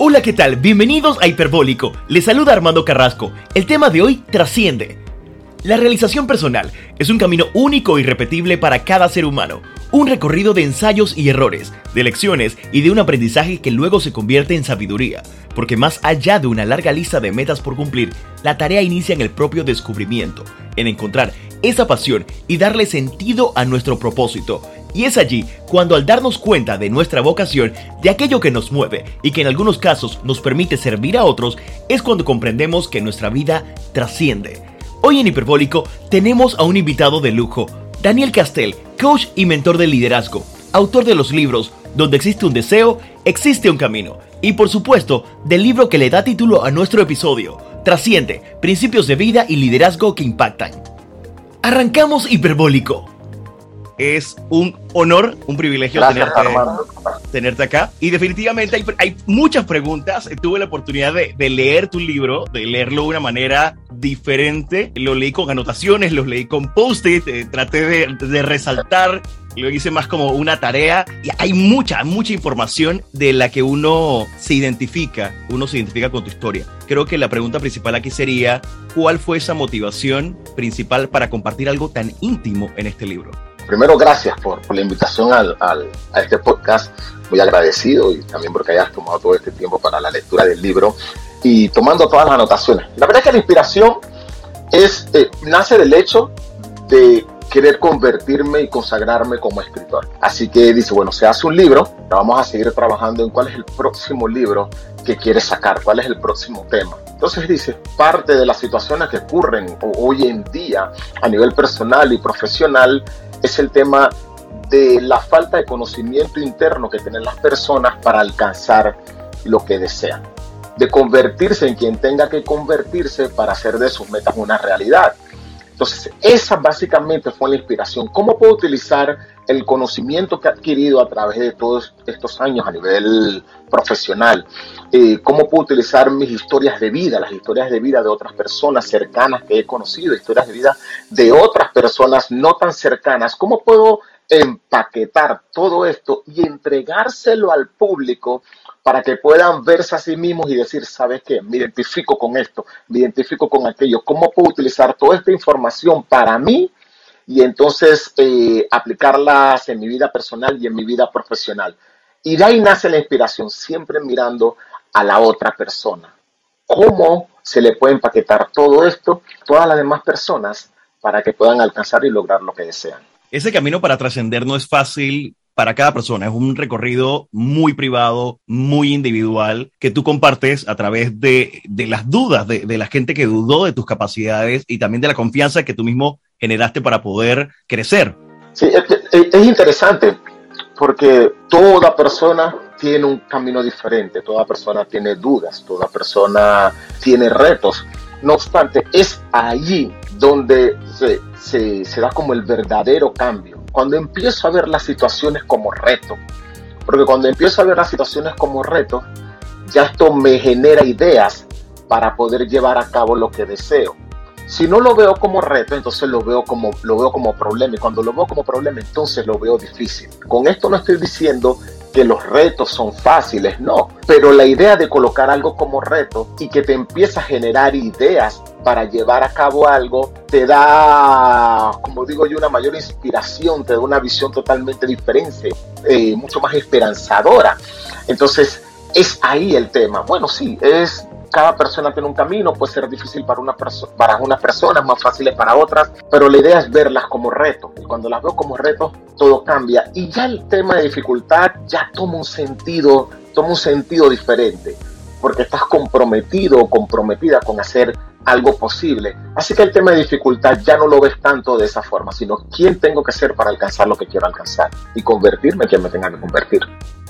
Hola, ¿qué tal? Bienvenidos a Hiperbólico. Les saluda Armando Carrasco. El tema de hoy trasciende. La realización personal es un camino único y repetible para cada ser humano. Un recorrido de ensayos y errores, de lecciones y de un aprendizaje que luego se convierte en sabiduría. Porque más allá de una larga lista de metas por cumplir, la tarea inicia en el propio descubrimiento, en encontrar esa pasión y darle sentido a nuestro propósito y es allí cuando al darnos cuenta de nuestra vocación, de aquello que nos mueve y que en algunos casos nos permite servir a otros, es cuando comprendemos que nuestra vida trasciende. Hoy en Hiperbólico tenemos a un invitado de lujo, Daniel Castell, coach y mentor de liderazgo, autor de los libros Donde existe un deseo, existe un camino, y por supuesto del libro que le da título a nuestro episodio, Trasciende, Principios de Vida y Liderazgo que Impactan. Arrancamos Hiperbólico es un honor, un privilegio tenerte, acá. Y definitivamente hay, muchas preguntas. Tuve la oportunidad de, leer tu libro, de leerlo de una manera diferente. Lo leí con anotaciones, lo leí con post-it, eh, traté de, resaltar lo hice más como una tarea y hay mucha, mucha información de la que uno se identifica, uno se identifica con tu historia. Creo que la pregunta principal aquí sería, ¿cuál fue esa motivación principal para compartir algo tan íntimo en este libro? Primero, gracias por, la invitación al, a este podcast. Muy agradecido y también porque hayas tomado todo este tiempo para la lectura del libro y tomando todas las anotaciones. La verdad es que la inspiración es, eh, nace del hecho de querer convertirme y consagrarme como escritor. Así que dice, bueno, se hace un libro, vamos a seguir trabajando en cuál es el próximo libro que quieres sacar, cuál es el próximo tema. Entonces dice, parte de las situaciones que ocurren hoy en día a nivel personal y profesional es el tema de la falta de conocimiento interno que tienen las personas para alcanzar lo que desean, de convertirse en quien tenga que convertirse para hacer de sus metas una realidad. Entonces, esa básicamente fue la inspiración. ¿Cómo puedo utilizar el conocimiento que he adquirido a través de todos estos años a nivel profesional? Eh, ¿Cómo puedo utilizar mis historias de vida, las historias de vida de otras personas cercanas que he conocido, historias de vida de otras personas no tan cercanas? ¿Cómo puedo empaquetar todo esto y entregárselo al público para que puedan verse a sí mismos y decir, ¿sabes qué? Me identifico con esto, me identifico con aquello. ¿Cómo puedo utilizar toda esta información para mí y entonces eh, aplicarlas en mi vida personal y en mi vida profesional? Y de ahí nace la inspiración, siempre mirando a la otra persona. ¿Cómo se le puede empaquetar todo esto a todas las demás personas para que puedan alcanzar y lograr lo que desean? Ese camino para trascender no es fácil para cada persona. Es un recorrido muy privado, muy individual, que tú compartes a través de, las dudas de, la gente que dudó de tus capacidades y también de la confianza que tú mismo generaste para poder crecer. Sí, es, interesante porque toda persona tiene un camino diferente, toda persona tiene dudas, toda persona tiene retos. No obstante, es allí donde se, se da como el verdadero cambio cuando empiezo a ver las situaciones como reto, porque cuando empiezo a ver las situaciones como reto, ya esto me genera ideas para poder llevar a cabo lo que deseo. Si no lo veo como reto, entonces lo veo como, lo veo como problema. Y cuando lo veo como problema, entonces lo veo difícil. Con esto no estoy diciendo que los retos son fáciles, no. Pero la idea de colocar algo como reto y que te empieza a generar ideas para llevar a cabo algo, te da, como digo yo, una mayor inspiración, te da una visión totalmente diferente, eh, mucho más esperanzadora. Entonces, es ahí el tema. Bueno, sí, es cada persona tiene un camino, puede ser difícil para, una para unas personas, más fáciles para otras, pero la idea es verlas como retos. Y cuando las veo como retos, todo cambia. Y ya el tema de dificultad ya toma un sentido, toma un sentido diferente, porque estás comprometido o comprometida con hacer algo posible. Así que el tema de dificultad ya no lo ves tanto de esa forma, sino quién tengo que ser para alcanzar lo que quiero alcanzar y convertirme en quien me tenga que convertir.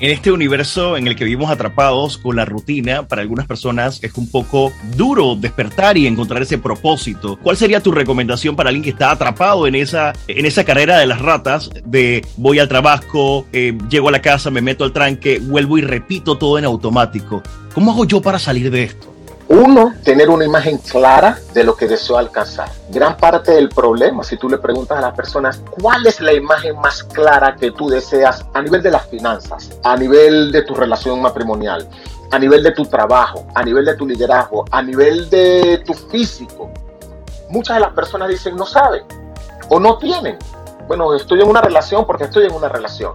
En este universo en el que vivimos atrapados con la rutina, para algunas personas es un poco duro despertar y encontrar ese propósito. ¿Cuál sería tu recomendación para alguien que está atrapado en esa, en esa carrera de las ratas de voy al trabajo, eh, llego a la casa, me meto al tranque, vuelvo y repito todo en automático? ¿Cómo hago yo para salir de esto? Uno, tener una imagen clara de lo que deseo alcanzar. Gran parte del problema, si tú le preguntas a las personas, ¿cuál es la imagen más clara que tú deseas a nivel de las finanzas, a nivel de tu relación matrimonial, a nivel de tu trabajo, a nivel de tu liderazgo, a nivel de tu físico. Muchas de las personas dicen no saben o no tienen. Bueno, estoy en una relación porque estoy en una relación.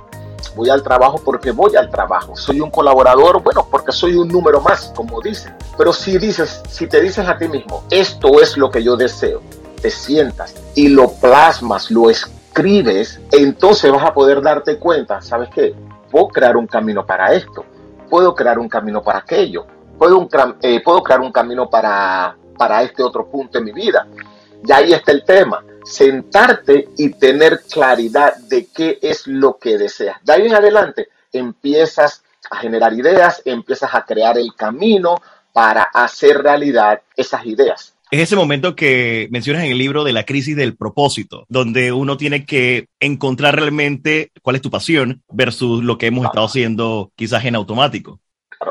Voy al trabajo porque voy al trabajo. Soy un colaborador, bueno, porque soy un número más, como dicen. Pero si dices, si te dices a ti mismo, esto es lo que yo deseo, te sientas y lo plasmas, lo escribes, entonces vas a poder darte cuenta, ¿sabes qué? Puedo crear un camino para esto, puedo crear un camino para aquello, puedo, eh, puedo crear un camino para, para este otro punto en mi vida. Y ahí está el tema sentarte y tener claridad de qué es lo que deseas. De ahí en adelante empiezas a generar ideas, empiezas a crear el camino para hacer realidad esas ideas. Es ese momento que mencionas en el libro de la crisis del propósito, donde uno tiene que encontrar realmente cuál es tu pasión versus lo que hemos estado haciendo quizás en automático.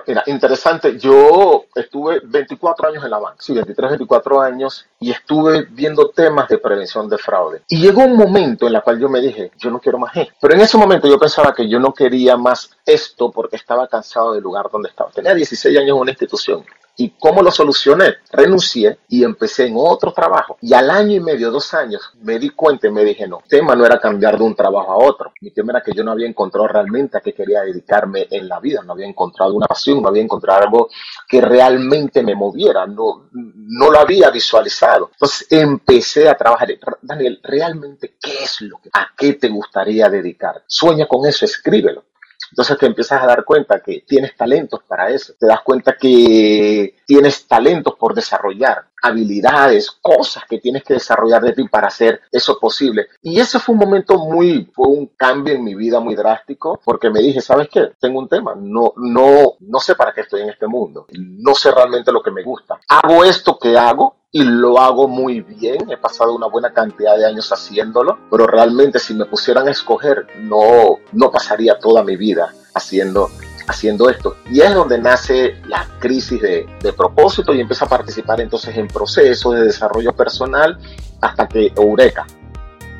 Mira, interesante. Yo estuve 24 años en la banca, sí, 23, 24 años, y estuve viendo temas de prevención de fraude. Y llegó un momento en el cual yo me dije, yo no quiero más esto. Pero en ese momento yo pensaba que yo no quería más esto porque estaba cansado del lugar donde estaba. Tenía 16 años en una institución ¿Y cómo lo solucioné? Renuncié y empecé en otro trabajo. Y al año y medio, dos años, me di cuenta y me dije, no, el tema no era cambiar de un trabajo a otro. Mi tema era que yo no había encontrado realmente a qué quería dedicarme en la vida. No había encontrado una pasión, no había encontrado algo que realmente me moviera. No, no lo había visualizado. Entonces empecé a trabajar. Daniel, ¿realmente qué es lo que, a qué te gustaría dedicar? Sueña con eso, escríbelo. Entonces te empiezas a dar cuenta que tienes talentos para eso, te das cuenta que tienes talentos por desarrollar, habilidades, cosas que tienes que desarrollar de ti para hacer eso posible. Y ese fue un momento muy, fue un cambio en mi vida muy drástico, porque me dije, ¿sabes qué? Tengo un tema, no, no, no sé para qué estoy en este mundo, no sé realmente lo que me gusta. Hago esto que hago, y lo hago muy bien. He pasado una buena cantidad de años haciéndolo, pero realmente si me pusieran a escoger, no, no pasaría toda mi vida haciendo, haciendo esto. Y es donde nace la crisis de, propósito y empiezo a participar entonces en procesos de desarrollo personal hasta que Eureka.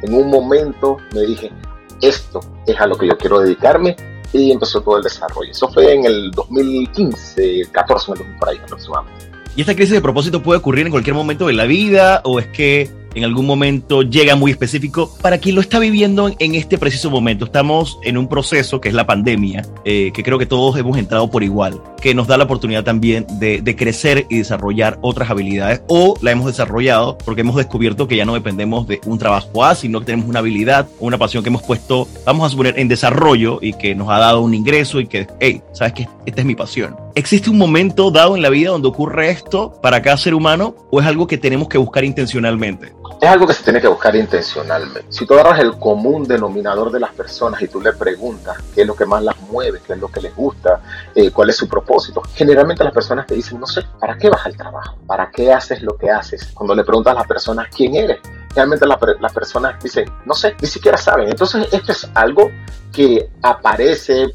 En un momento me dije, esto es a lo que yo quiero dedicarme y empezó todo el desarrollo. Eso fue en el 2015, 14, por ahí aproximadamente. ¿Y esta crisis de propósito puede ocurrir en cualquier momento de la vida o es que en algún momento llega muy específico para quien lo está viviendo en, este preciso momento. Estamos en un proceso que es la pandemia, eh, que creo que todos hemos entrado por igual, que nos da la oportunidad también de, de, crecer y desarrollar otras habilidades o la hemos desarrollado porque hemos descubierto que ya no dependemos de un trabajo A, sino que tenemos una habilidad o una pasión que hemos puesto, vamos a suponer, en desarrollo y que nos ha dado un ingreso y que, hey, sabes que esta es mi pasión. ¿Existe un momento dado en la vida donde ocurre esto para cada ser humano o es algo que tenemos que buscar intencionalmente? Es algo que se tiene que buscar intencionalmente. Si tú agarras el común denominador de las personas y tú le preguntas qué es lo que más las mueve, qué es lo que les gusta, eh, cuál es su propósito, generalmente las personas te dicen, no sé, ¿para qué vas al trabajo? ¿Para qué haces lo que haces? Cuando le preguntas a las personas quién eres, realmente las personas dicen, no sé, ni siquiera saben. Entonces esto es algo que aparece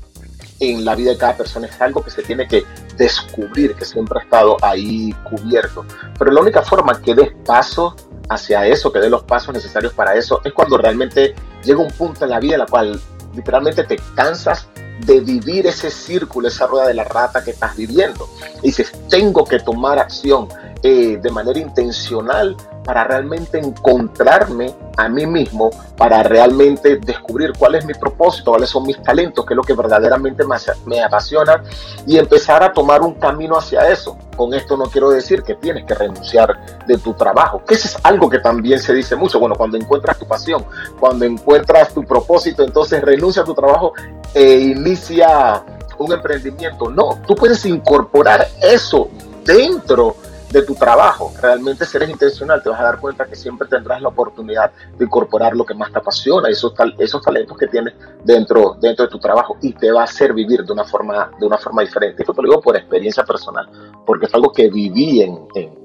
en la vida de cada persona, es algo que se tiene que descubrir, que siempre ha estado ahí cubierto. Pero la única forma que des paso hacia eso, que dé los pasos necesarios para eso, es cuando realmente llega un punto en la vida en la cual literalmente te cansas de vivir ese círculo, esa rueda de la rata que estás viviendo. Y dices, tengo que tomar acción eh, de manera intencional para realmente encontrarme a mí mismo, para realmente descubrir cuál es mi propósito, cuáles son mis talentos, qué es lo que verdaderamente me, apasiona y empezar a tomar un camino hacia eso. Con esto no quiero decir que tienes que renunciar de tu trabajo, que eso es algo que también se dice mucho. Bueno, cuando encuentras tu pasión, cuando encuentras tu propósito, entonces renuncia a tu trabajo e inicia un emprendimiento. No, tú puedes incorporar eso dentro de tu trabajo. Realmente si eres intencional te vas a dar cuenta que siempre tendrás la oportunidad de incorporar lo que más te apasiona, esos, esos talentos que tienes dentro, dentro de tu trabajo y te va a hacer vivir de una forma, de una forma diferente. Esto te lo digo por experiencia personal, porque es algo que viví en,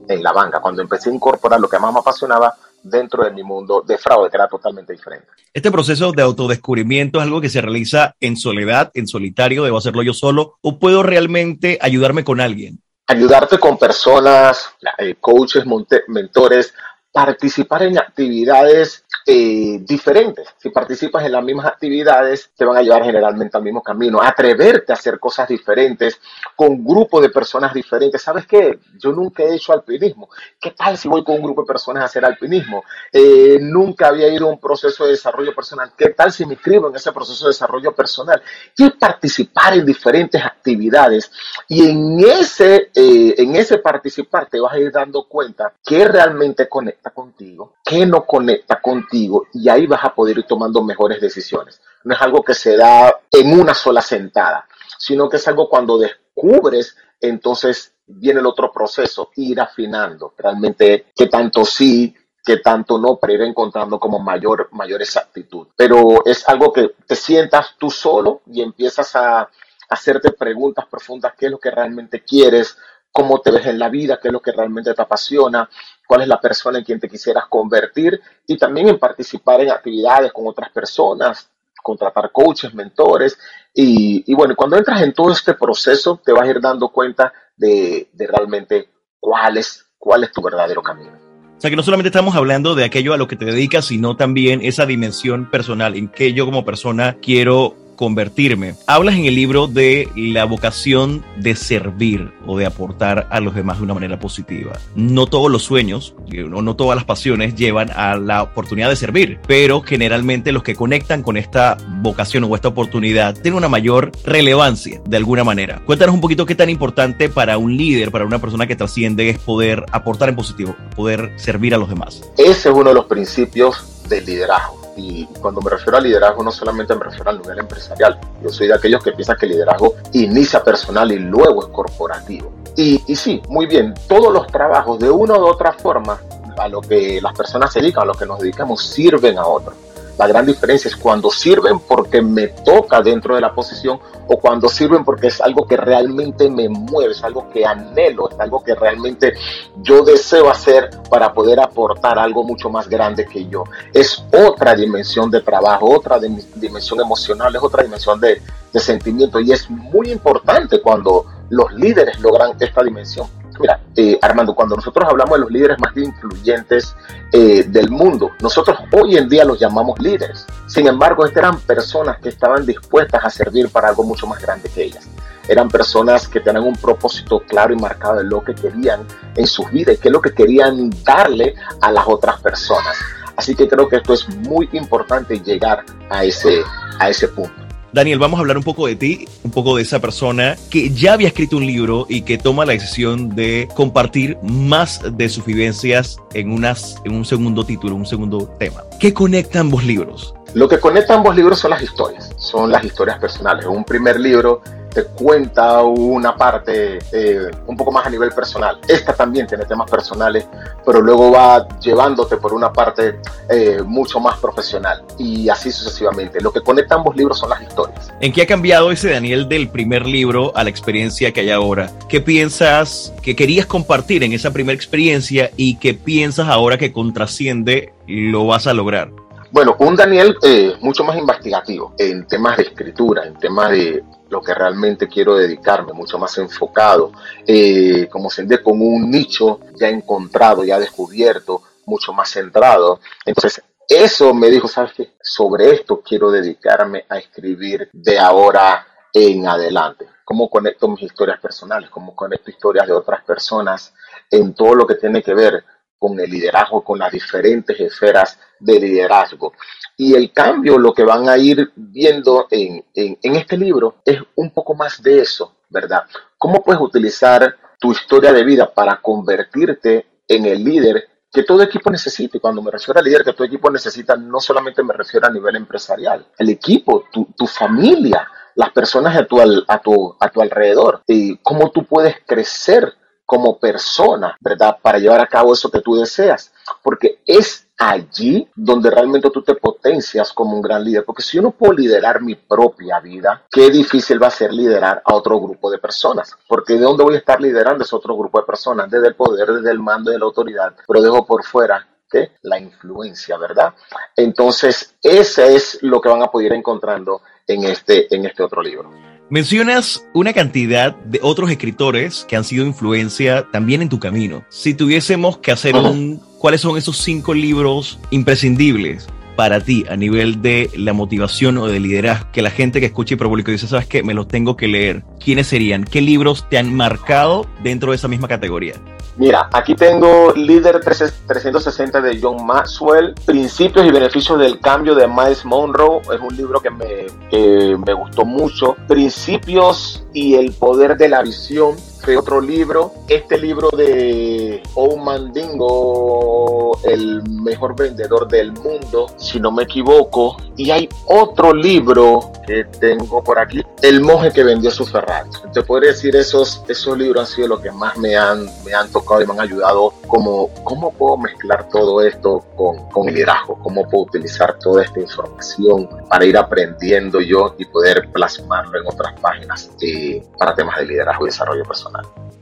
en, la banca. Cuando empecé a incorporar lo que más me apasionaba, dentro de mi mundo de fraude, que era totalmente diferente. Este proceso de autodescubrimiento es algo que se realiza en soledad, en solitario, debo hacerlo yo solo, o puedo realmente ayudarme con alguien ayudarte con personas, eh, coaches, mentores, participar en actividades eh, diferentes. Si participas en las mismas actividades, te van a llevar generalmente al mismo camino. Atreverte a hacer cosas diferentes con grupos de personas diferentes. ¿Sabes qué? Yo nunca he hecho alpinismo. ¿Qué tal si voy con un grupo de personas a hacer alpinismo? Eh, nunca había ido a un proceso de desarrollo personal. ¿Qué tal si me inscribo en ese proceso de desarrollo personal? Y participar en diferentes actividades. Y en ese, eh, en ese participar te vas a ir dando cuenta qué realmente conecta contigo, qué no conecta contigo. Y ahí vas a poder ir tomando mejores decisiones. No es algo que se da en una sola sentada, sino que es algo cuando descubres, entonces viene el otro proceso, ir afinando realmente qué tanto sí, qué tanto no, para ir encontrando como mayor, mayor exactitud. Pero es algo que te sientas tú solo y empiezas a hacerte preguntas profundas, qué es lo que realmente quieres, cómo te ves en la vida, qué es lo que realmente te apasiona, cuál es la persona en quien te quisieras convertir y también en participar en actividades con otras personas, contratar coaches, mentores y, bueno, cuando entras en todo este proceso te vas a ir dando cuenta de, realmente cuál es, cuál es tu verdadero camino. O sea que no solamente estamos hablando de aquello a lo que te dedicas, sino también esa dimensión personal, en que yo como persona quiero convertirme. Hablas en el libro de la vocación de servir o de aportar a los demás de una manera positiva. No todos los sueños, no, no todas las pasiones llevan a la oportunidad de servir, pero generalmente los que conectan con esta vocación o esta oportunidad tienen una mayor relevancia de alguna manera. Cuéntanos un poquito qué tan importante para un líder, para una persona que trasciende, es poder aportar en positivo, poder servir a los demás. Ese es uno de los principios del liderazgo y cuando me refiero a liderazgo, no solamente me refiero al nivel empresarial. Yo soy de aquellos que piensan que el liderazgo inicia personal y luego es corporativo. Y, y sí, muy bien, todos los trabajos de una u otra forma a lo que las personas se dedican, a lo que nos dedicamos, sirven a otros. La gran diferencia es cuando sirven porque me toca dentro de la posición o cuando sirven porque es algo que realmente me mueve, es algo que anhelo, es algo que realmente yo deseo hacer para poder aportar algo mucho más grande que yo. Es otra dimensión de trabajo, otra dimensión emocional, es otra dimensión de, sentimiento y es muy importante cuando los líderes logran esta dimensión Mira, eh, Armando, cuando nosotros hablamos de los líderes más influyentes eh, del mundo, nosotros hoy en día los llamamos líderes. Sin embargo, estas eran personas que estaban dispuestas a servir para algo mucho más grande que ellas. Eran personas que tenían un propósito claro y marcado de lo que querían en sus vidas y qué es lo que querían darle a las otras personas. Así que creo que esto es muy importante llegar a ese, a ese punto. Daniel, vamos a hablar un poco de ti, un poco de esa persona que ya había escrito un libro y que toma la decisión de compartir más de sus vivencias en, un segundo título, un segundo tema. ¿Qué conecta ambos libros? Lo que conecta ambos libros son las historias, son las historias personales. Un primer libro te cuenta una parte eh, un poco más a nivel personal. Esta también tiene temas personales, pero luego va llevándote por una parte eh, mucho más profesional y así sucesivamente. Lo que conecta ambos libros son las historias. ¿En qué ha cambiado ese Daniel del primer libro a la experiencia que hay ahora? ¿Qué piensas que querías compartir en esa primera experiencia y qué piensas ahora que contrasciende lo vas a lograr? Bueno, un Daniel eh, mucho más investigativo en temas de escritura, en temas de lo que realmente quiero dedicarme, mucho más enfocado, eh, como entiende, con un nicho ya encontrado, ya descubierto, mucho más centrado. Entonces, eso me dijo, ¿sabes qué? Sobre esto quiero dedicarme a escribir de ahora en adelante. ¿Cómo conecto mis historias personales? ¿Cómo conecto historias de otras personas en todo lo que tiene que ver con el liderazgo, con las diferentes esferas de liderazgo? Y el cambio, lo que van a ir viendo en, este libro, es un poco más de eso, ¿verdad? ¿Cómo puedes utilizar tu historia de vida para convertirte en el líder que todo equipo necesita. Y cuando me refiero al líder que todo equipo necesita, no solamente me refiero a nivel empresarial, el equipo, tu, familia, las personas a tu, a tu, a tu alrededor, y cómo tú puedes crecer como persona, ¿verdad? Para llevar a cabo eso que tú deseas. Porque es allí donde realmente tú te potencias como un gran líder. Porque si yo no puedo liderar mi propia vida, qué difícil va a ser liderar a otro grupo de personas. Porque de dónde voy a estar liderando ese otro grupo de personas, desde el poder, desde el mando, de la autoridad. Pero dejo por fuera que la influencia, ¿verdad? Entonces, ese es lo que van a poder ir encontrando en este, en este otro libro. Mencionas una cantidad de otros escritores que han sido influencia también en tu camino. Si tuviésemos que hacer un ¿cuáles son esos cinco libros imprescindibles para ti a nivel de la motivación o de liderazgo que la gente que escucha Hiperbólico dice, sabes qué, me los tengo que leer? ¿Quiénes serían? ¿Qué libros te han marcado dentro de esa misma categoría? Mira, aquí tengo Líder 360 de John Maxwell, Principios y Beneficios del Cambio de Miles Monroe, es un libro que me, que me gustó mucho. Principios y el Poder de la Visión otro libro. Este libro de Mandingo, el mejor vendedor del mundo, si no me equivoco. Y hay otro libro que tengo por aquí, El monje que vendió su Ferrari. Te podría decir, esos, esos libros han sido los que más me han, me han tocado y me han ayudado como cómo puedo mezclar todo esto con, con liderazgo, cómo puedo utilizar toda esta información para ir aprendiendo yo y poder plasmarlo en otras páginas eh, para temas de liderazgo y desarrollo personal.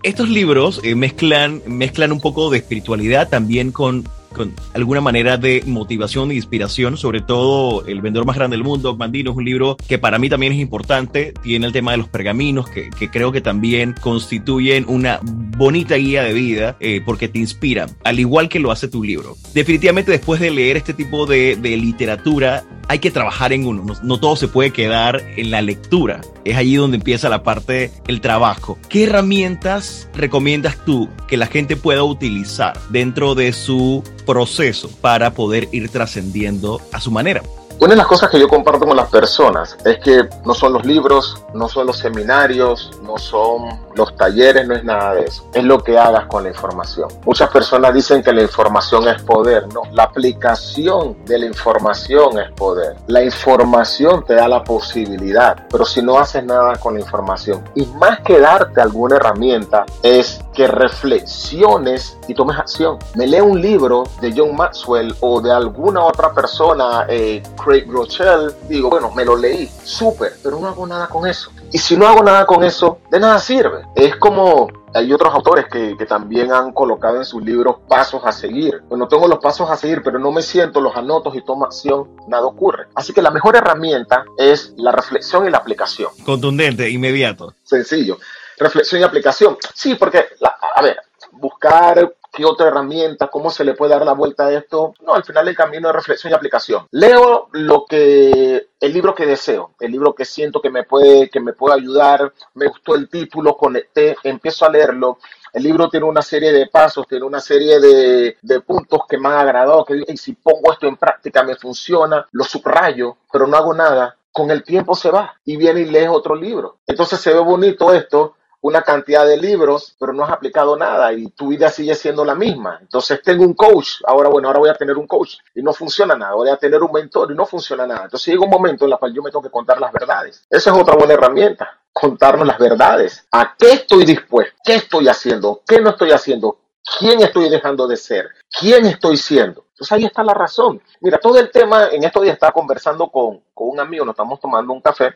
Estos libros eh, mezclan, mezclan un poco de espiritualidad también con con alguna manera de motivación e inspiración, sobre todo El vendedor más grande del mundo, Mandino, es un libro que para mí también es importante, tiene el tema de los pergaminos, que, que creo que también constituyen una bonita guía de vida eh, porque te inspiran, al igual que lo hace tu libro. Definitivamente después de leer este tipo de, de literatura, hay que trabajar en uno, no, todo se puede quedar en la lectura, es allí donde empieza la parte del trabajo. ¿Qué herramientas recomiendas tú que la gente pueda utilizar dentro de su proceso para poder ir trascendiendo a su manera. Una de las cosas que yo comparto con las personas es que no son los libros, no son los seminarios, no son los talleres, no es nada de eso. Es lo que hagas con la información. Muchas personas dicen que la información es poder. No, la aplicación de la información es poder. La información te da la posibilidad, pero si no haces nada con la información y más que darte alguna herramienta es que reflexiones y tomes acción. Me leo un libro de John Maxwell o de alguna otra persona, eh, Craig Rochelle, digo, bueno, me lo leí, súper, pero no hago nada con eso. Y si no hago nada con eso, de nada sirve. Es como hay otros autores que, que, también han colocado en sus libros pasos a seguir. Bueno, tengo los pasos a seguir, pero no me siento, los anotos y tomo acción, nada ocurre. Así que la mejor herramienta es la reflexión y la aplicación. Contundente, inmediato. Sencillo. Reflexión y aplicación. Sí, porque, la, a ver, buscar ¿Qué otra herramienta? ¿Cómo se le puede dar la vuelta a esto? No, al final el camino de reflexión y aplicación. Leo lo que, el libro que deseo, el libro que siento que me puede, que me puede ayudar. Me gustó el título, conecté, empiezo a leerlo. El libro tiene una serie de pasos, tiene una serie de, de puntos que me han agradado, que y si pongo esto en práctica me funciona, lo subrayo, pero no hago nada. Con el tiempo se va y viene y lees otro libro. Entonces se ve bonito esto, una cantidad de libros, pero no has aplicado nada y tu vida sigue siendo la misma. Entonces tengo un coach, ahora bueno, ahora voy a tener un coach y no funciona nada, voy a tener un mentor y no funciona nada. Entonces llega un momento en el cual yo me tengo que contar las verdades. Esa es otra buena herramienta, contarnos las verdades. ¿A qué estoy dispuesto? ¿Qué estoy haciendo? ¿Qué no estoy haciendo? ¿Quién estoy dejando de ser? ¿Quién estoy siendo? Entonces ahí está la razón. Mira, todo el tema, en estos días estaba conversando con, con un amigo, nos estamos tomando un café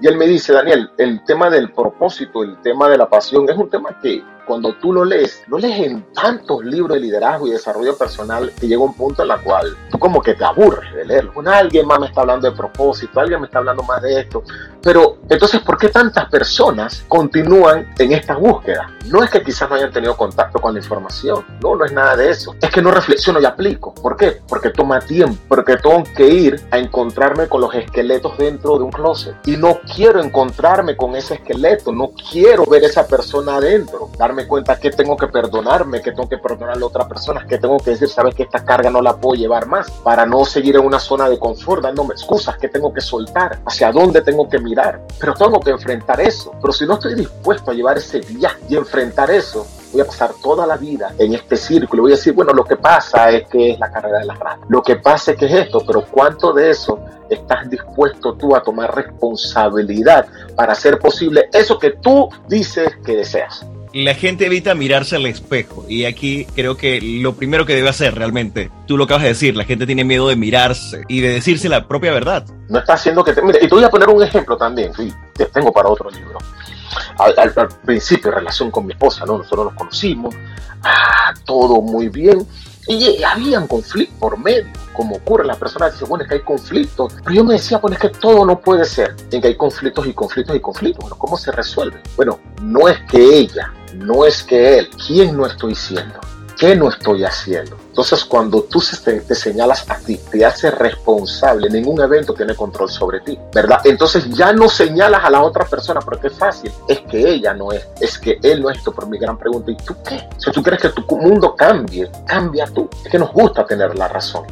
y él me dice, Daniel, el tema del propósito, el tema de la pasión, es un tema que cuando tú lo lees, lo lees en tantos libros de liderazgo y desarrollo personal que llega un punto en la cual tú como que te aburres de leerlo. Bueno, alguien más me está hablando de propósito, alguien me está hablando más de esto. Pero entonces, ¿por qué tantas personas continúan en esta búsqueda? No es que quizás no hayan tenido contacto con la información, no, no es nada de eso. Es que no reflexiono y aplico. ¿Por qué? Porque toma tiempo, porque tengo que ir a encontrarme con los esqueletos dentro de un closet. Y no quiero encontrarme con ese esqueleto, no quiero ver esa persona adentro, darme cuenta que tengo que perdonarme, que tengo que perdonar a la otra persona, que tengo que decir, sabes que esta carga no la puedo llevar más, para no seguir en una zona de confort, dándome excusas que tengo que soltar, hacia dónde tengo que mirar, pero tengo que enfrentar eso, pero si no estoy dispuesto a llevar ese viaje y enfrentar eso, voy a pasar toda la vida en este círculo. Voy a decir, bueno, lo que pasa es que es la carrera de las ratas. Lo que pasa es que es esto, pero ¿cuánto de eso estás dispuesto tú a tomar responsabilidad para hacer posible eso que tú dices que deseas? La gente evita mirarse al espejo y aquí creo que lo primero que debe hacer realmente, tú lo acabas de decir, la gente tiene miedo de mirarse y de decirse la propia verdad. No está haciendo que te... Mira, y te voy a poner un ejemplo también, sí, te tengo para otro libro. Al, al, al, principio, relación con mi esposa, ¿no? Nosotros nos conocimos, ah, todo muy bien, y habían conflictos por medio, como ocurre, las personas dicen, bueno, es que hay conflictos, pero yo me decía, bueno, es que todo no puede ser, en que hay conflictos y conflictos y conflictos, bueno, ¿cómo se resuelve? Bueno, no es que ella, no es que él, ¿quién no estoy siendo? ¿Qué no estoy haciendo? Entonces, cuando tú te, señalas a ti, te haces responsable, ningún evento tiene control sobre ti, ¿verdad? Entonces ya no señalas a la otra persona porque es fácil, es que ella no es, es que él no es esto, por mi gran pregunta, ¿y tú qué? Si tú crees que tu mundo cambie, cambia tú. Es que nos gusta tener la razón.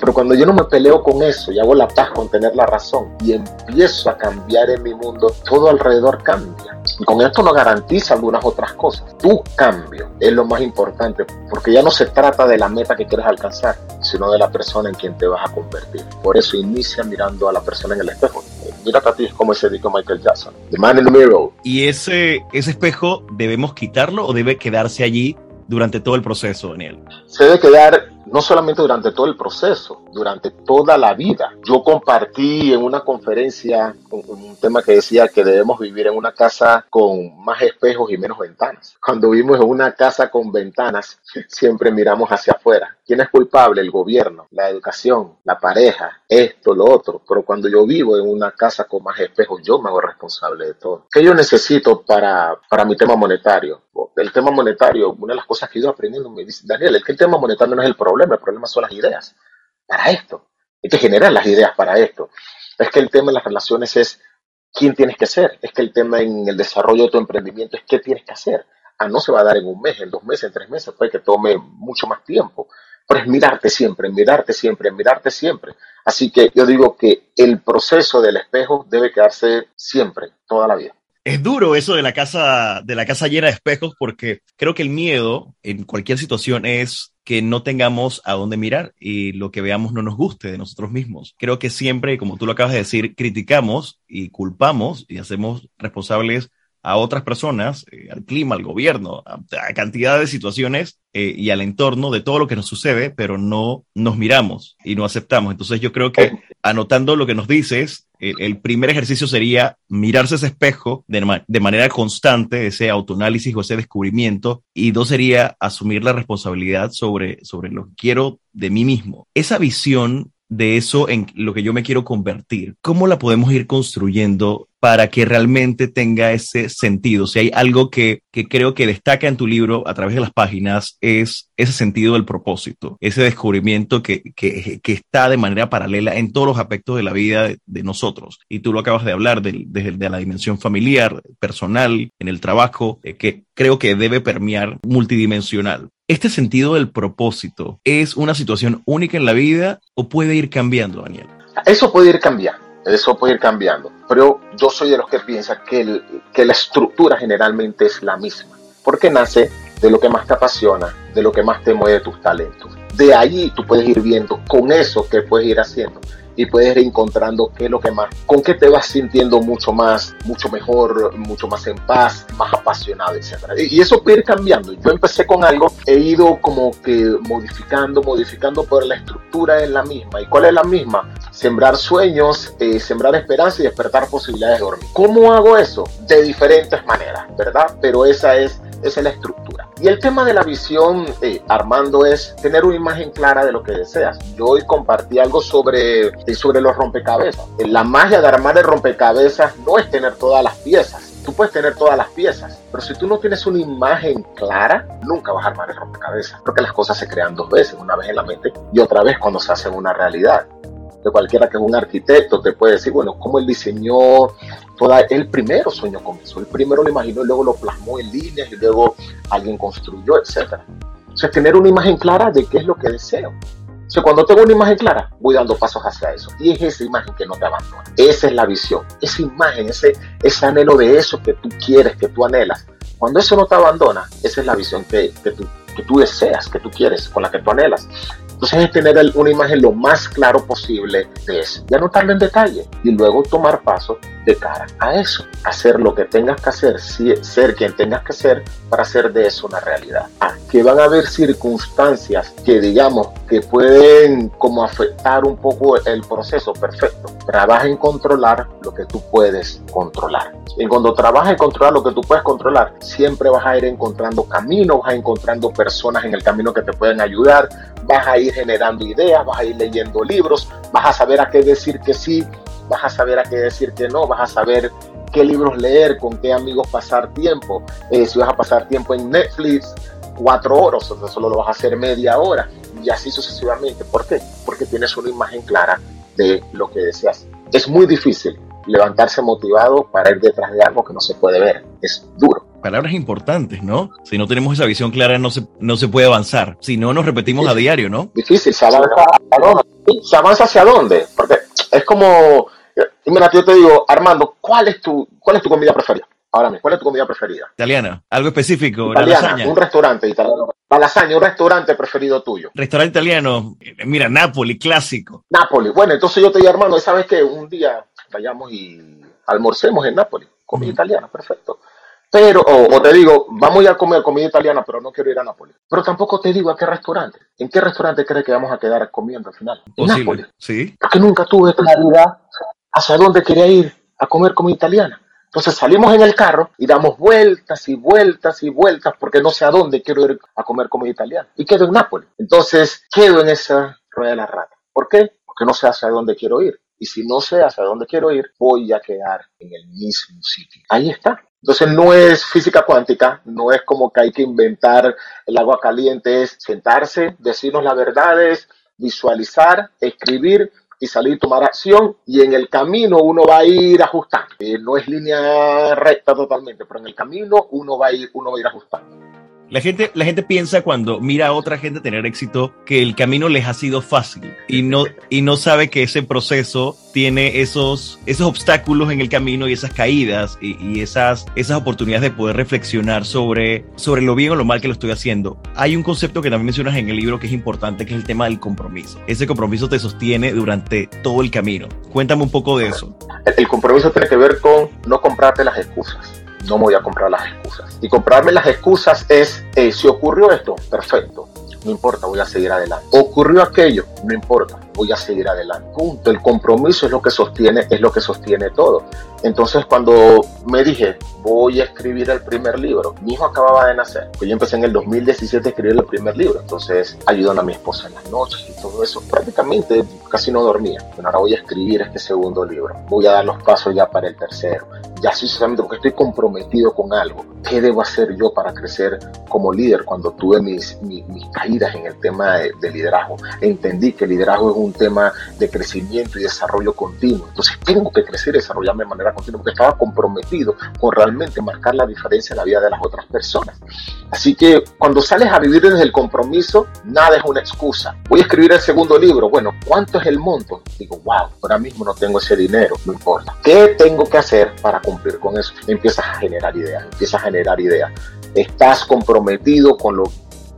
Pero cuando yo no me peleo con eso y hago la paz con tener la razón y empiezo a cambiar en mi mundo, todo alrededor cambia. Y con esto no garantiza algunas otras cosas. Tu cambio es lo más importante, porque ya no se trata de la meta que quieres alcanzar, sino de la persona en quien te vas a convertir. Por eso inicia mirando a la persona en el espejo. Mírate a ti como ese dijo Michael Jackson. The man in the mirror. ¿Y ese, ese espejo debemos quitarlo o debe quedarse allí durante todo el proceso, Daniel? Se debe quedar no solamente durante todo el proceso, durante toda la vida. Yo compartí en una conferencia un, tema que decía que debemos vivir en una casa con más espejos y menos ventanas. Cuando vivimos en una casa con ventanas, siempre miramos hacia afuera. ¿Quién es culpable? El gobierno, la educación, la pareja, esto, lo otro. Pero cuando yo vivo en una casa con más espejos, yo me hago responsable de todo. ¿Qué yo necesito para, para mi tema monetario? El tema monetario, una de las cosas que ido aprendiendo, me dice, Daniel, es que el tema monetario no es el problema el problema son las ideas para esto. Hay que generar las ideas para esto. Es que el tema en las relaciones es quién tienes que ser. Es que el tema en el desarrollo de tu emprendimiento es qué tienes que hacer. Ah, no se va a dar en un mes, en dos meses, en tres meses, puede que tome mucho más tiempo. Pero es mirarte siempre, mirarte siempre, mirarte siempre. Así que yo digo que el proceso del espejo debe quedarse siempre, toda la vida. Es duro eso de la casa, de la casa llena de espejos, porque creo que el miedo en cualquier situación es que no tengamos a dónde mirar y lo que veamos no nos guste de nosotros mismos. Creo que siempre, como tú lo acabas de decir, criticamos y culpamos y hacemos responsables a otras personas, eh, al clima, al gobierno, a, cantidad de situaciones eh, y al entorno de todo lo que nos sucede, pero no nos miramos y no aceptamos. Entonces yo creo que anotando lo que nos dices, el primer ejercicio sería mirarse ese espejo de, manera constante, ese autoanálisis o ese descubrimiento, y dos sería asumir la responsabilidad sobre lo que quiero de mí mismo. Esa visión de eso en lo que yo me quiero convertir, ¿cómo la podemos ir construyendo para que realmente tenga ese sentido. Si hay algo que, creo que destaca en tu libro a través de las páginas es ese sentido del propósito, ese descubrimiento que, está de manera paralela en todos los aspectos de la vida de, nosotros. Y tú lo acabas de hablar de, de, la dimensión familiar, personal, en el trabajo, eh, que creo que debe permear multidimensional. ¿Este sentido del propósito es una situación única en la vida o puede ir cambiando, Daniel? Eso puede ir cambiando eso puede ir cambiando. Pero yo soy de los que piensa que, que la estructura generalmente es la misma. Porque nace de lo que más te apasiona, de lo que más te mueve tus talentos. De ahí tú puedes ir viendo con eso que puedes ir haciendo y puedes ir encontrando qué es lo que más, con qué te vas sintiendo mucho más, mucho mejor, mucho más en paz, más apasionado, etc. Y, eso puede ir cambiando. Yo empecé con algo, he ido como que modificando, modificando, pero la estructura es la misma. ¿Y cuál es la misma? Sembrar sueños, eh, sembrar esperanza y despertar posibilidades de dormir. ¿Cómo hago eso? De diferentes maneras, ¿verdad? Pero esa es es la estructura. Y el tema de la visión, eh, Armando, es tener una imagen clara de lo que deseas. Yo hoy compartí algo sobre, eh, sobre los rompecabezas. La magia de armar el rompecabezas no es tener todas las piezas. Tú puedes tener todas las piezas, pero si tú no tienes una imagen clara, nunca vas a armar el rompecabezas. Porque las cosas se crean dos veces, una vez en la mente y otra vez cuando se hacen una realidad de cualquiera que es un arquitecto te puede decir, bueno, cómo él diseñó toda, él primero soñó con eso, él primero lo imaginó y luego lo plasmó en líneas y luego alguien construyó, etc. O sea, tener una imagen clara de qué es lo que deseo. O sea, cuando tengo una imagen clara, voy dando pasos hacia eso. Y es esa imagen que no te abandona. Esa es la visión. Esa imagen, ese, anhelo de eso que tú quieres, que tú anhelas. Cuando eso no te abandona, esa es la visión que, que, tú, que tú deseas, que tú quieres, con la que tú anhelas. Entonces es tener una imagen lo más claro posible de eso y anotarlo en detalle y luego tomar pasos de cara a eso, hacer lo que tengas que hacer, ser quien tengas que ser para hacer de eso una realidad. Ah, que van a haber circunstancias que digamos que pueden como afectar un poco el proceso, perfecto. Trabaja en controlar lo que tú puedes controlar. Y cuando trabajas en controlar lo que tú puedes controlar, siempre vas a ir encontrando caminos, vas a ir encontrando personas en el camino que te pueden ayudar, vas a ir generando ideas, vas a ir leyendo libros, vas a saber a qué decir que sí, vas a saber a qué decir que no, vas a saber qué libros leer, con qué amigos pasar tiempo, eh, si vas a pasar tiempo en Netflix, cuatro horas, o solo lo vas a hacer media hora y así sucesivamente. ¿Por qué? Porque tienes una imagen clara de lo que deseas. Es muy difícil levantarse motivado para ir detrás de algo que no se puede ver. Es duro. Palabras importantes, ¿no? Si no tenemos esa visión clara, no se, no se puede avanzar. Si no, nos repetimos a diario, ¿no? Difícil. ¿Se avanza hacia dónde? ¿Se avanza hacia dónde? Porque es como, mira, yo te digo, Armando, ¿cuál es tu, cuál es tu comida preferida? Ahora mismo, ¿cuál es tu comida preferida? Italiana, algo específico. Italiana, un restaurante italiano. La lasaña, un restaurante preferido tuyo. Restaurante italiano, mira, Napoli, clásico. Napoli, bueno, entonces yo te digo, Armando, ¿sabes qué? Un día vayamos y almorcemos en Napoli, comida italiana, perfecto. Pero, o, te digo, vamos a ir a comer comida italiana, pero no quiero ir a Napoli. Pero tampoco te digo a qué restaurante. ¿En qué restaurante crees que vamos a quedar comiendo al final? En Napoli. Sí. Porque nunca tuve claridad hacia dónde quería ir a comer comida italiana. Entonces salimos en el carro y damos vueltas y vueltas y vueltas porque no sé a dónde quiero ir a comer comida italiana. Y quedo en Nápoles. Entonces quedo en esa rueda de la rata. ¿Por qué? Porque no sé hacia dónde quiero ir. Y si no sé hacia dónde quiero ir, voy a quedar en el mismo sitio. Ahí está. Entonces no es física cuántica, no es como que hay que inventar el agua caliente, es sentarse, decirnos las verdades, visualizar, escribir y salir, tomar acción y en el camino uno va a ir ajustando. Eh, no es línea recta totalmente, pero en el camino uno va a ir, uno va a ir ajustando. La gente, la gente piensa cuando mira a otra gente tener éxito que el camino les ha sido fácil y no, y no sabe que ese proceso tiene esos, esos obstáculos en el camino y esas caídas y, esas, esas oportunidades de poder reflexionar sobre, sobre lo bien o lo mal que lo estoy haciendo. Hay un concepto que también mencionas en el libro que es importante, que es el tema del compromiso. Ese compromiso te sostiene durante todo el camino. Cuéntame un poco de eso. el compromiso tiene que ver con no comprarte las excusas no me voy a comprar las excusas. Y comprarme las excusas es, eh, si ocurrió esto, perfecto, no importa, voy a seguir adelante. Ocurrió aquello, no importa, voy a seguir adelante. Punto. El compromiso es lo que sostiene, es lo que sostiene todo. Entonces cuando me dije, voy a escribir el primer libro, mi hijo acababa de nacer. Pues yo empecé en el 2017 a escribir el primer libro. Entonces ayudando a mi esposa en las noches y todo eso. Prácticamente casi no dormía. Bueno, ahora voy a escribir este segundo libro. Voy a dar los pasos ya para el tercero. Ya sinceramente porque estoy comprometido con algo. ¿Qué debo hacer yo para crecer como líder cuando tuve mis, mis, caídas en el tema de, de liderazgo? Entendí que el liderazgo es un un tema de crecimiento y desarrollo continuo. Entonces tengo que crecer y desarrollarme de manera continua porque estaba comprometido con realmente marcar la diferencia en la vida de las otras personas. Así que cuando sales a vivir desde el compromiso, nada es una excusa. Voy a escribir el segundo libro. Bueno, ¿cuánto es el monto? Digo, wow, ahora mismo no tengo ese dinero. No importa. ¿Qué tengo que hacer para cumplir con eso? Empiezas a generar ideas, empiezas a generar ideas. Estás comprometido con lo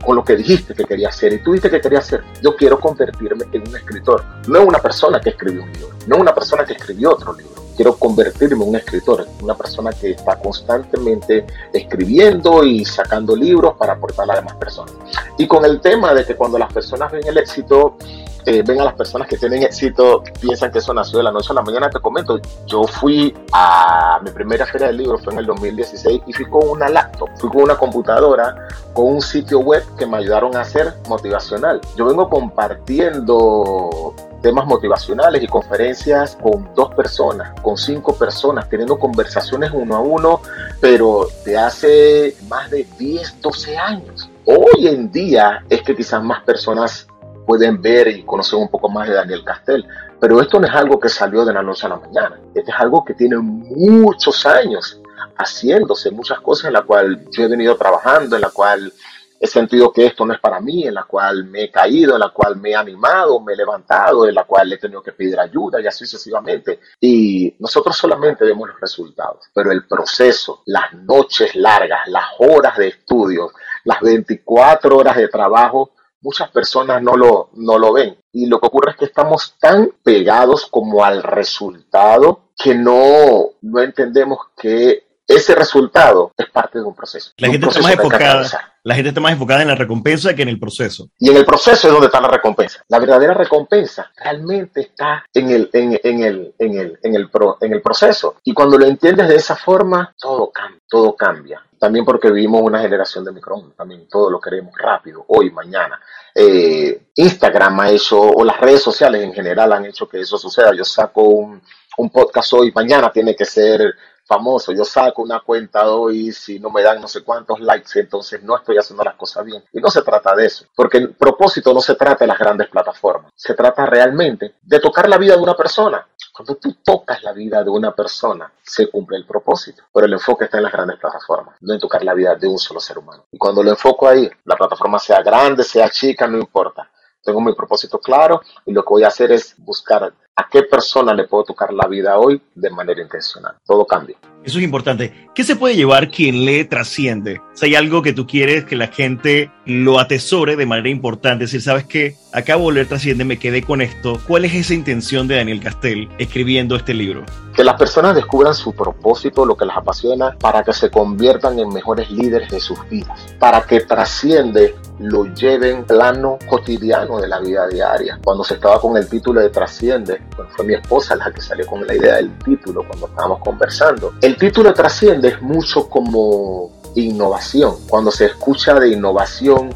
con lo que dijiste que quería hacer. Y tú dijiste que quería hacer. Yo quiero convertirme en un escritor. No una persona que escribió un libro. No una persona que escribió otro libro. Quiero convertirme en un escritor. Una persona que está constantemente escribiendo y sacando libros para aportar a las demás personas. Y con el tema de que cuando las personas ven el éxito, eh, ven a las personas que tienen éxito, piensan que eso nació de la noche a la mañana. Te comento, yo fui a mi primera feria del libro, fue en el 2016, y fui con una laptop, fui con una computadora, con un sitio web que me ayudaron a hacer motivacional. Yo vengo compartiendo temas motivacionales y conferencias con dos personas, con cinco personas, teniendo conversaciones uno a uno, pero de hace más de 10, 12 años. Hoy en día es que quizás más personas pueden ver y conocer un poco más de Daniel Castel. Pero esto no es algo que salió de la noche a la mañana. Esto es algo que tiene muchos años haciéndose, muchas cosas en la cual yo he venido trabajando, en la cual he sentido que esto no es para mí, en la cual me he caído, en la cual me he animado, me he levantado, en la cual he tenido que pedir ayuda y así sucesivamente. Y nosotros solamente vemos los resultados, pero el proceso, las noches largas, las horas de estudio, las 24 horas de trabajo, muchas personas no lo, no lo ven. Y lo que ocurre es que estamos tan pegados como al resultado que no, no entendemos que ese resultado es parte de un proceso. La gente está más enfocada. La gente está más enfocada en la recompensa que en el proceso. Y en el proceso es donde está la recompensa. La verdadera recompensa realmente está en el, en, en el, en el, en el, pro, en el proceso. Y cuando lo entiendes de esa forma, todo cambia, todo cambia. También porque vivimos una generación de microondas, también todo lo queremos rápido, hoy, mañana. Eh, Instagram ha hecho, o las redes sociales en general han hecho que eso suceda. Yo saco un, un podcast hoy, mañana tiene que ser famoso, yo saco una cuenta hoy, si no me dan no sé cuántos likes, entonces no estoy haciendo las cosas bien. Y no se trata de eso, porque el propósito no se trata de las grandes plataformas, se trata realmente de tocar la vida de una persona. Cuando tú tocas la vida de una persona, se cumple el propósito. Pero el enfoque está en las grandes plataformas, no en tocar la vida de un solo ser humano. Y cuando lo enfoco ahí, la plataforma sea grande, sea chica, no importa. Tengo mi propósito claro y lo que voy a hacer es buscar a qué persona le puedo tocar la vida hoy de manera intencional. Todo cambia. Eso es importante. ¿Qué se puede llevar quien lee trasciende? Si hay algo que tú quieres que la gente lo atesore de manera importante, es decir, ¿sabes qué? Acabo de leer trasciende, me quedé con esto. ¿Cuál es esa intención de Daniel Castel escribiendo este libro? Que las personas descubran su propósito, lo que las apasiona, para que se conviertan en mejores líderes de sus vidas, para que trasciende lo lleven plano cotidiano de la vida diaria. Cuando se estaba con el título de Trasciende, fue mi esposa la que salió con la idea del título cuando estábamos conversando. El título Trasciende es mucho como innovación. Cuando se escucha de innovación,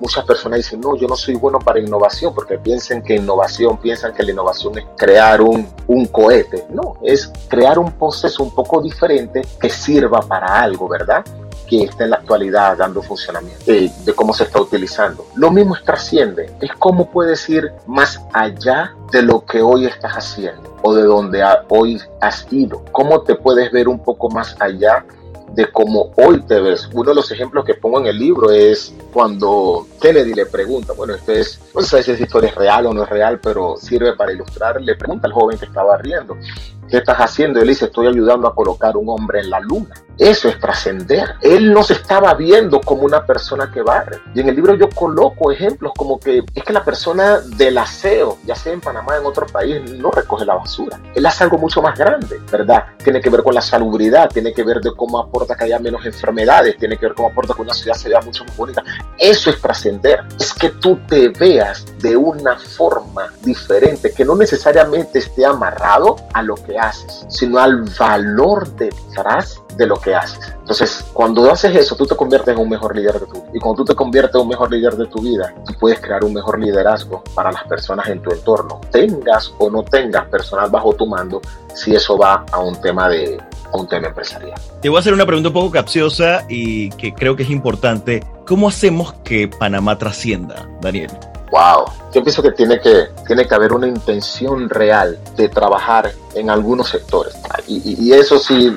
muchas personas dicen, no, yo no soy bueno para innovación, porque piensan que innovación, piensan que la innovación es crear un, un cohete. No, es crear un proceso un poco diferente que sirva para algo, ¿verdad? Que está en la actualidad dando funcionamiento, de, de cómo se está utilizando. Lo mismo es trasciende, es cómo puedes ir más allá de lo que hoy estás haciendo o de donde hoy has ido. ¿Cómo te puedes ver un poco más allá de cómo hoy te ves. Uno de los ejemplos que pongo en el libro es cuando Kennedy le pregunta, bueno, este es, no sé si esta historia es real o no es real, pero sirve para ilustrar, le pregunta al joven que estaba riendo, ¿qué estás haciendo? Él dice, estoy ayudando a colocar un hombre en la luna. Eso es trascender. Él no se estaba viendo como una persona que barre. Y en el libro yo coloco ejemplos como que es que la persona del aseo, ya sea en Panamá en otro país, no recoge la basura. Él hace algo mucho más grande, ¿verdad? Tiene que ver con la salubridad, tiene que ver de cómo aporta que haya menos enfermedades, tiene que ver cómo aporta que una ciudad se vea mucho más bonita. Eso es trascender. Es que tú te veas de una forma diferente, que no necesariamente esté amarrado a lo que haces, sino al valor detrás de lo que haces. Entonces, cuando haces eso, tú te conviertes en un mejor líder de tu vida. Y cuando tú te conviertes en un mejor líder de tu vida, tú puedes crear un mejor liderazgo para las personas en tu entorno. Tengas o no tengas personal bajo tu mando, si eso va a un tema de a un tema empresarial. Te voy a hacer una pregunta un poco capciosa y que creo que es importante. ¿Cómo hacemos que Panamá trascienda, Daniel? Wow, yo pienso que tiene que, tiene que haber una intención real de trabajar en algunos sectores. Y, y eso sí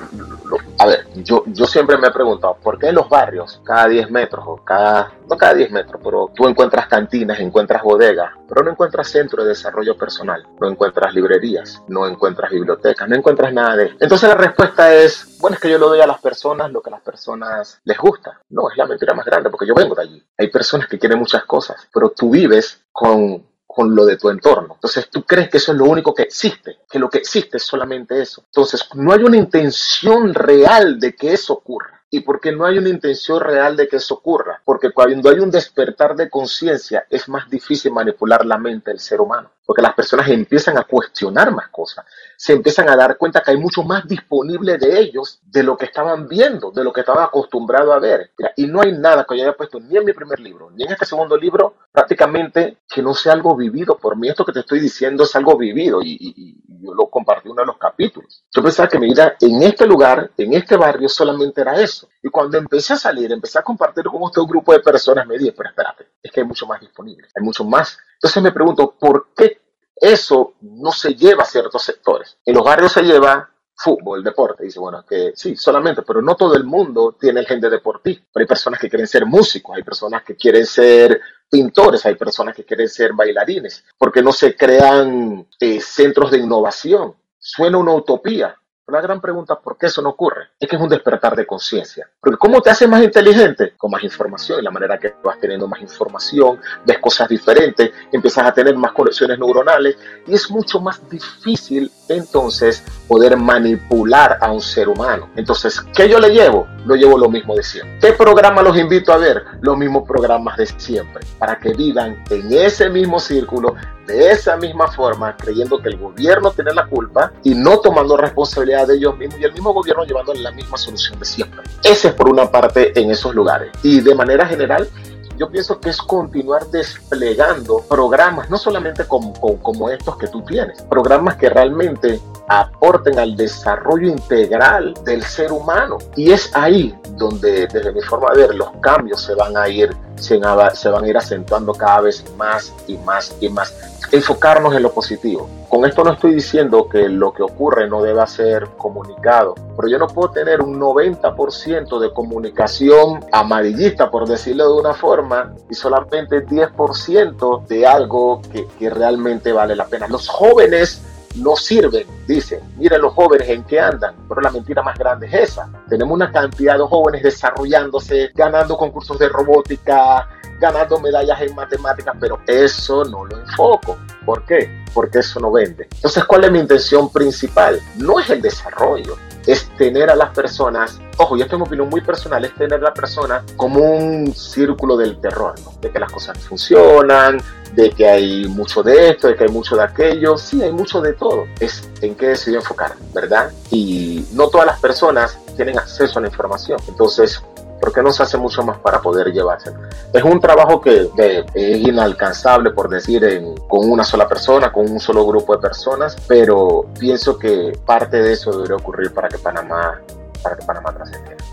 a ver, yo, yo siempre me he preguntado, ¿por qué en los barrios, cada 10 metros, o cada, no cada 10 metros, pero tú encuentras cantinas, encuentras bodegas, pero no encuentras centro de desarrollo personal, no encuentras librerías, no encuentras bibliotecas, no encuentras nada de eso? Entonces la respuesta es, bueno, es que yo lo doy a las personas lo que a las personas les gusta. No, es la mentira más grande, porque yo vengo de allí. Hay personas que quieren muchas cosas, pero tú vives con con lo de tu entorno. Entonces tú crees que eso es lo único que existe, que lo que existe es solamente eso. Entonces no hay una intención real de que eso ocurra. ¿Y por qué no hay una intención real de que eso ocurra? Porque cuando hay un despertar de conciencia es más difícil manipular la mente del ser humano. Porque las personas empiezan a cuestionar más cosas. Se empiezan a dar cuenta que hay mucho más disponible de ellos de lo que estaban viendo, de lo que estaban acostumbrados a ver. y no hay nada que yo haya puesto ni en mi primer libro, ni en este segundo libro, prácticamente que no sea algo vivido por mí. Esto que te estoy diciendo es algo vivido y, y yo lo compartí en uno de los capítulos. Yo pensaba que mi vida en este lugar, en este barrio, solamente era eso. Y cuando empecé a salir, empecé a compartir con este grupo de personas, me dije, pero espérate, es que hay mucho más disponible, hay mucho más. Entonces me pregunto, ¿por qué eso no se lleva a ciertos sectores? En los barrios se lleva fútbol, deporte. Dice, bueno, que sí, solamente, pero no todo el mundo tiene el gen de deportista. hay personas que quieren ser músicos, hay personas que quieren ser pintores, hay personas que quieren ser bailarines, porque no se crean eh, centros de innovación. Suena una utopía, la gran pregunta, ¿por qué eso no ocurre? Es que es un despertar de conciencia. Porque ¿cómo te hace más inteligente? Con más información. Y la manera que vas teniendo más información, ves cosas diferentes, empiezas a tener más conexiones neuronales y es mucho más difícil entonces poder manipular a un ser humano. Entonces, ¿qué yo le llevo? Lo llevo lo mismo de siempre. ¿Qué programa los invito a ver? Los mismos programas de siempre. Para que vivan en ese mismo círculo de esa misma forma, creyendo que el gobierno tiene la culpa y no tomando responsabilidad de ellos mismos y el mismo gobierno llevando la misma solución de siempre. Ese es por una parte en esos lugares. Y de manera general, yo pienso que es continuar desplegando programas, no solamente como, como, estos que tú tienes, programas que realmente aporten al desarrollo integral del ser humano. Y es ahí donde, desde mi forma de ver, los cambios se van a ir, se, van a ir acentuando cada vez más y más y más. Enfocarnos en lo positivo. Con esto no estoy diciendo que lo que ocurre no deba ser comunicado, pero yo no puedo tener un 90% de comunicación amarillista, por decirlo de una forma, y solamente 10% de algo que realmente vale la pena. Los jóvenes no sirven, dicen. Miren los jóvenes en qué andan, pero la mentira más grande es esa. Tenemos una cantidad de jóvenes desarrollándose, ganando concursos de robótica, ganando medallas en matemáticas, pero eso no lo enfoco. ¿Por qué? Porque eso no vende. Entonces, ¿cuál es mi intención principal? No es el desarrollo, es tener a las personas, ojo, y esto es mi opinión muy personal, es tener a la persona como un círculo del terror, de que las cosas funcionan, de que hay mucho de esto, de que hay mucho de aquello, sí, hay mucho de todo, es en qué decido enfocar, ¿verdad? Y no todas las personas tienen acceso a la información, entonces porque no se hace mucho más para poder llevarse. Es un trabajo que, es inalcanzable, por decir, con una sola persona, con un solo grupo de personas, pero pienso que parte de eso debería ocurrir para que Panamá, para que Panamá trascendiera.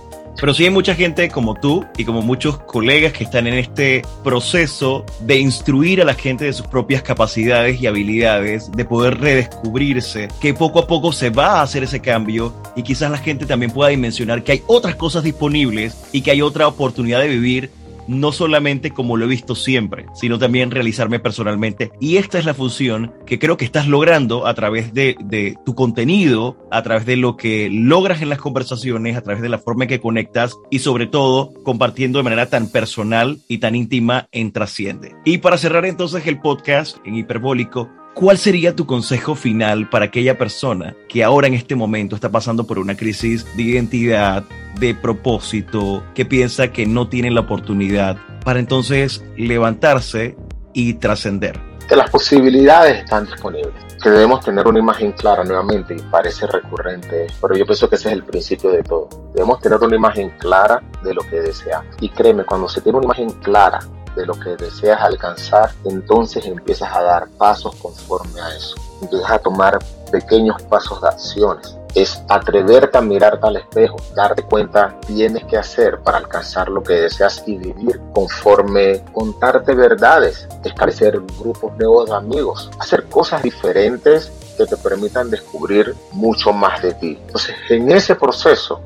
Pero sí hay mucha gente como tú y como muchos colegas que están en este proceso de instruir a la gente de sus propias capacidades y habilidades, de poder redescubrirse, que poco a poco se va a hacer ese cambio y quizás la gente también pueda dimensionar que hay otras cosas disponibles y que hay otra oportunidad de vivir no solamente como lo he visto siempre, sino también realizarme personalmente. Y esta es la función que creo que estás logrando a través de, tu contenido, a través de lo que logras en las conversaciones, a través de la forma en que conectas y sobre todo compartiendo de manera tan personal y tan íntima en Trasciende. Y para cerrar entonces el podcast en Hiperbólico, ¿Cuál sería tu consejo final para aquella persona que ahora en este momento está pasando por una crisis de identidad, de propósito, que piensa que no tiene la oportunidad para entonces levantarse y trascender? Que las posibilidades están disponibles, que debemos tener una imagen clara nuevamente y parece recurrente, pero yo pienso que ese es el principio de todo. Debemos tener una imagen clara de lo que deseamos. Y créeme, cuando se tiene una imagen clara de lo que deseas alcanzar, entonces empiezas a dar pasos conforme a eso. Empiezas a tomar pequeños pasos de acciones. Es atreverte a mirarte al espejo, darte cuenta tienes que hacer para alcanzar lo que deseas y vivir conforme contarte verdades, establecer grupos nuevos de amigos, hacer cosas diferentes que te permitan descubrir mucho más de ti. Entonces, en ese proceso,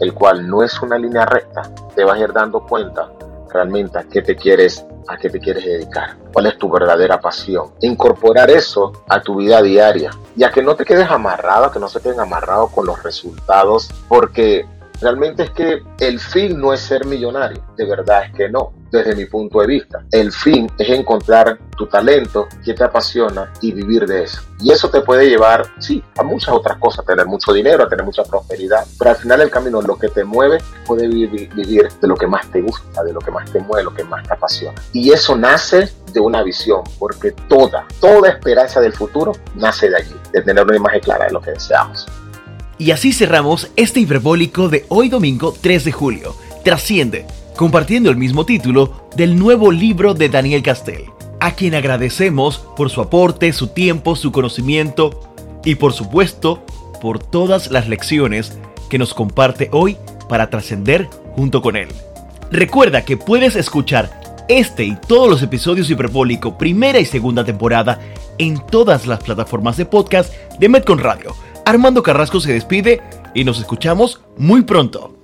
el cual no es una línea recta, te vas a ir dando cuenta realmente a qué te quieres a qué te quieres dedicar, cuál es tu verdadera pasión. Incorporar eso a tu vida diaria, ya que no te quedes amarrado, que no se queden amarrados con los resultados, porque realmente es que el fin no es ser millonario, de verdad es que no desde mi punto de vista. El fin es encontrar tu talento que te apasiona y vivir de eso. Y eso te puede llevar, sí, a muchas otras cosas, a tener mucho dinero, a tener mucha prosperidad, pero al final el camino lo que te mueve puede vivir, vivir de lo que más te gusta, de lo que más te mueve, lo que más te apasiona. Y eso nace de una visión, porque toda, toda esperanza del futuro nace de allí, de tener una imagen clara de lo que deseamos. Y así cerramos este hiperbólico de hoy domingo 3 de julio. Trasciende compartiendo el mismo título del nuevo libro de Daniel Castel, a quien agradecemos por su aporte, su tiempo, su conocimiento y por supuesto por todas las lecciones que nos comparte hoy para trascender junto con él. Recuerda que puedes escuchar este y todos los episodios Hiperbólico primera y segunda temporada en todas las plataformas de podcast de Metcon Radio. Armando Carrasco se despide y nos escuchamos muy pronto.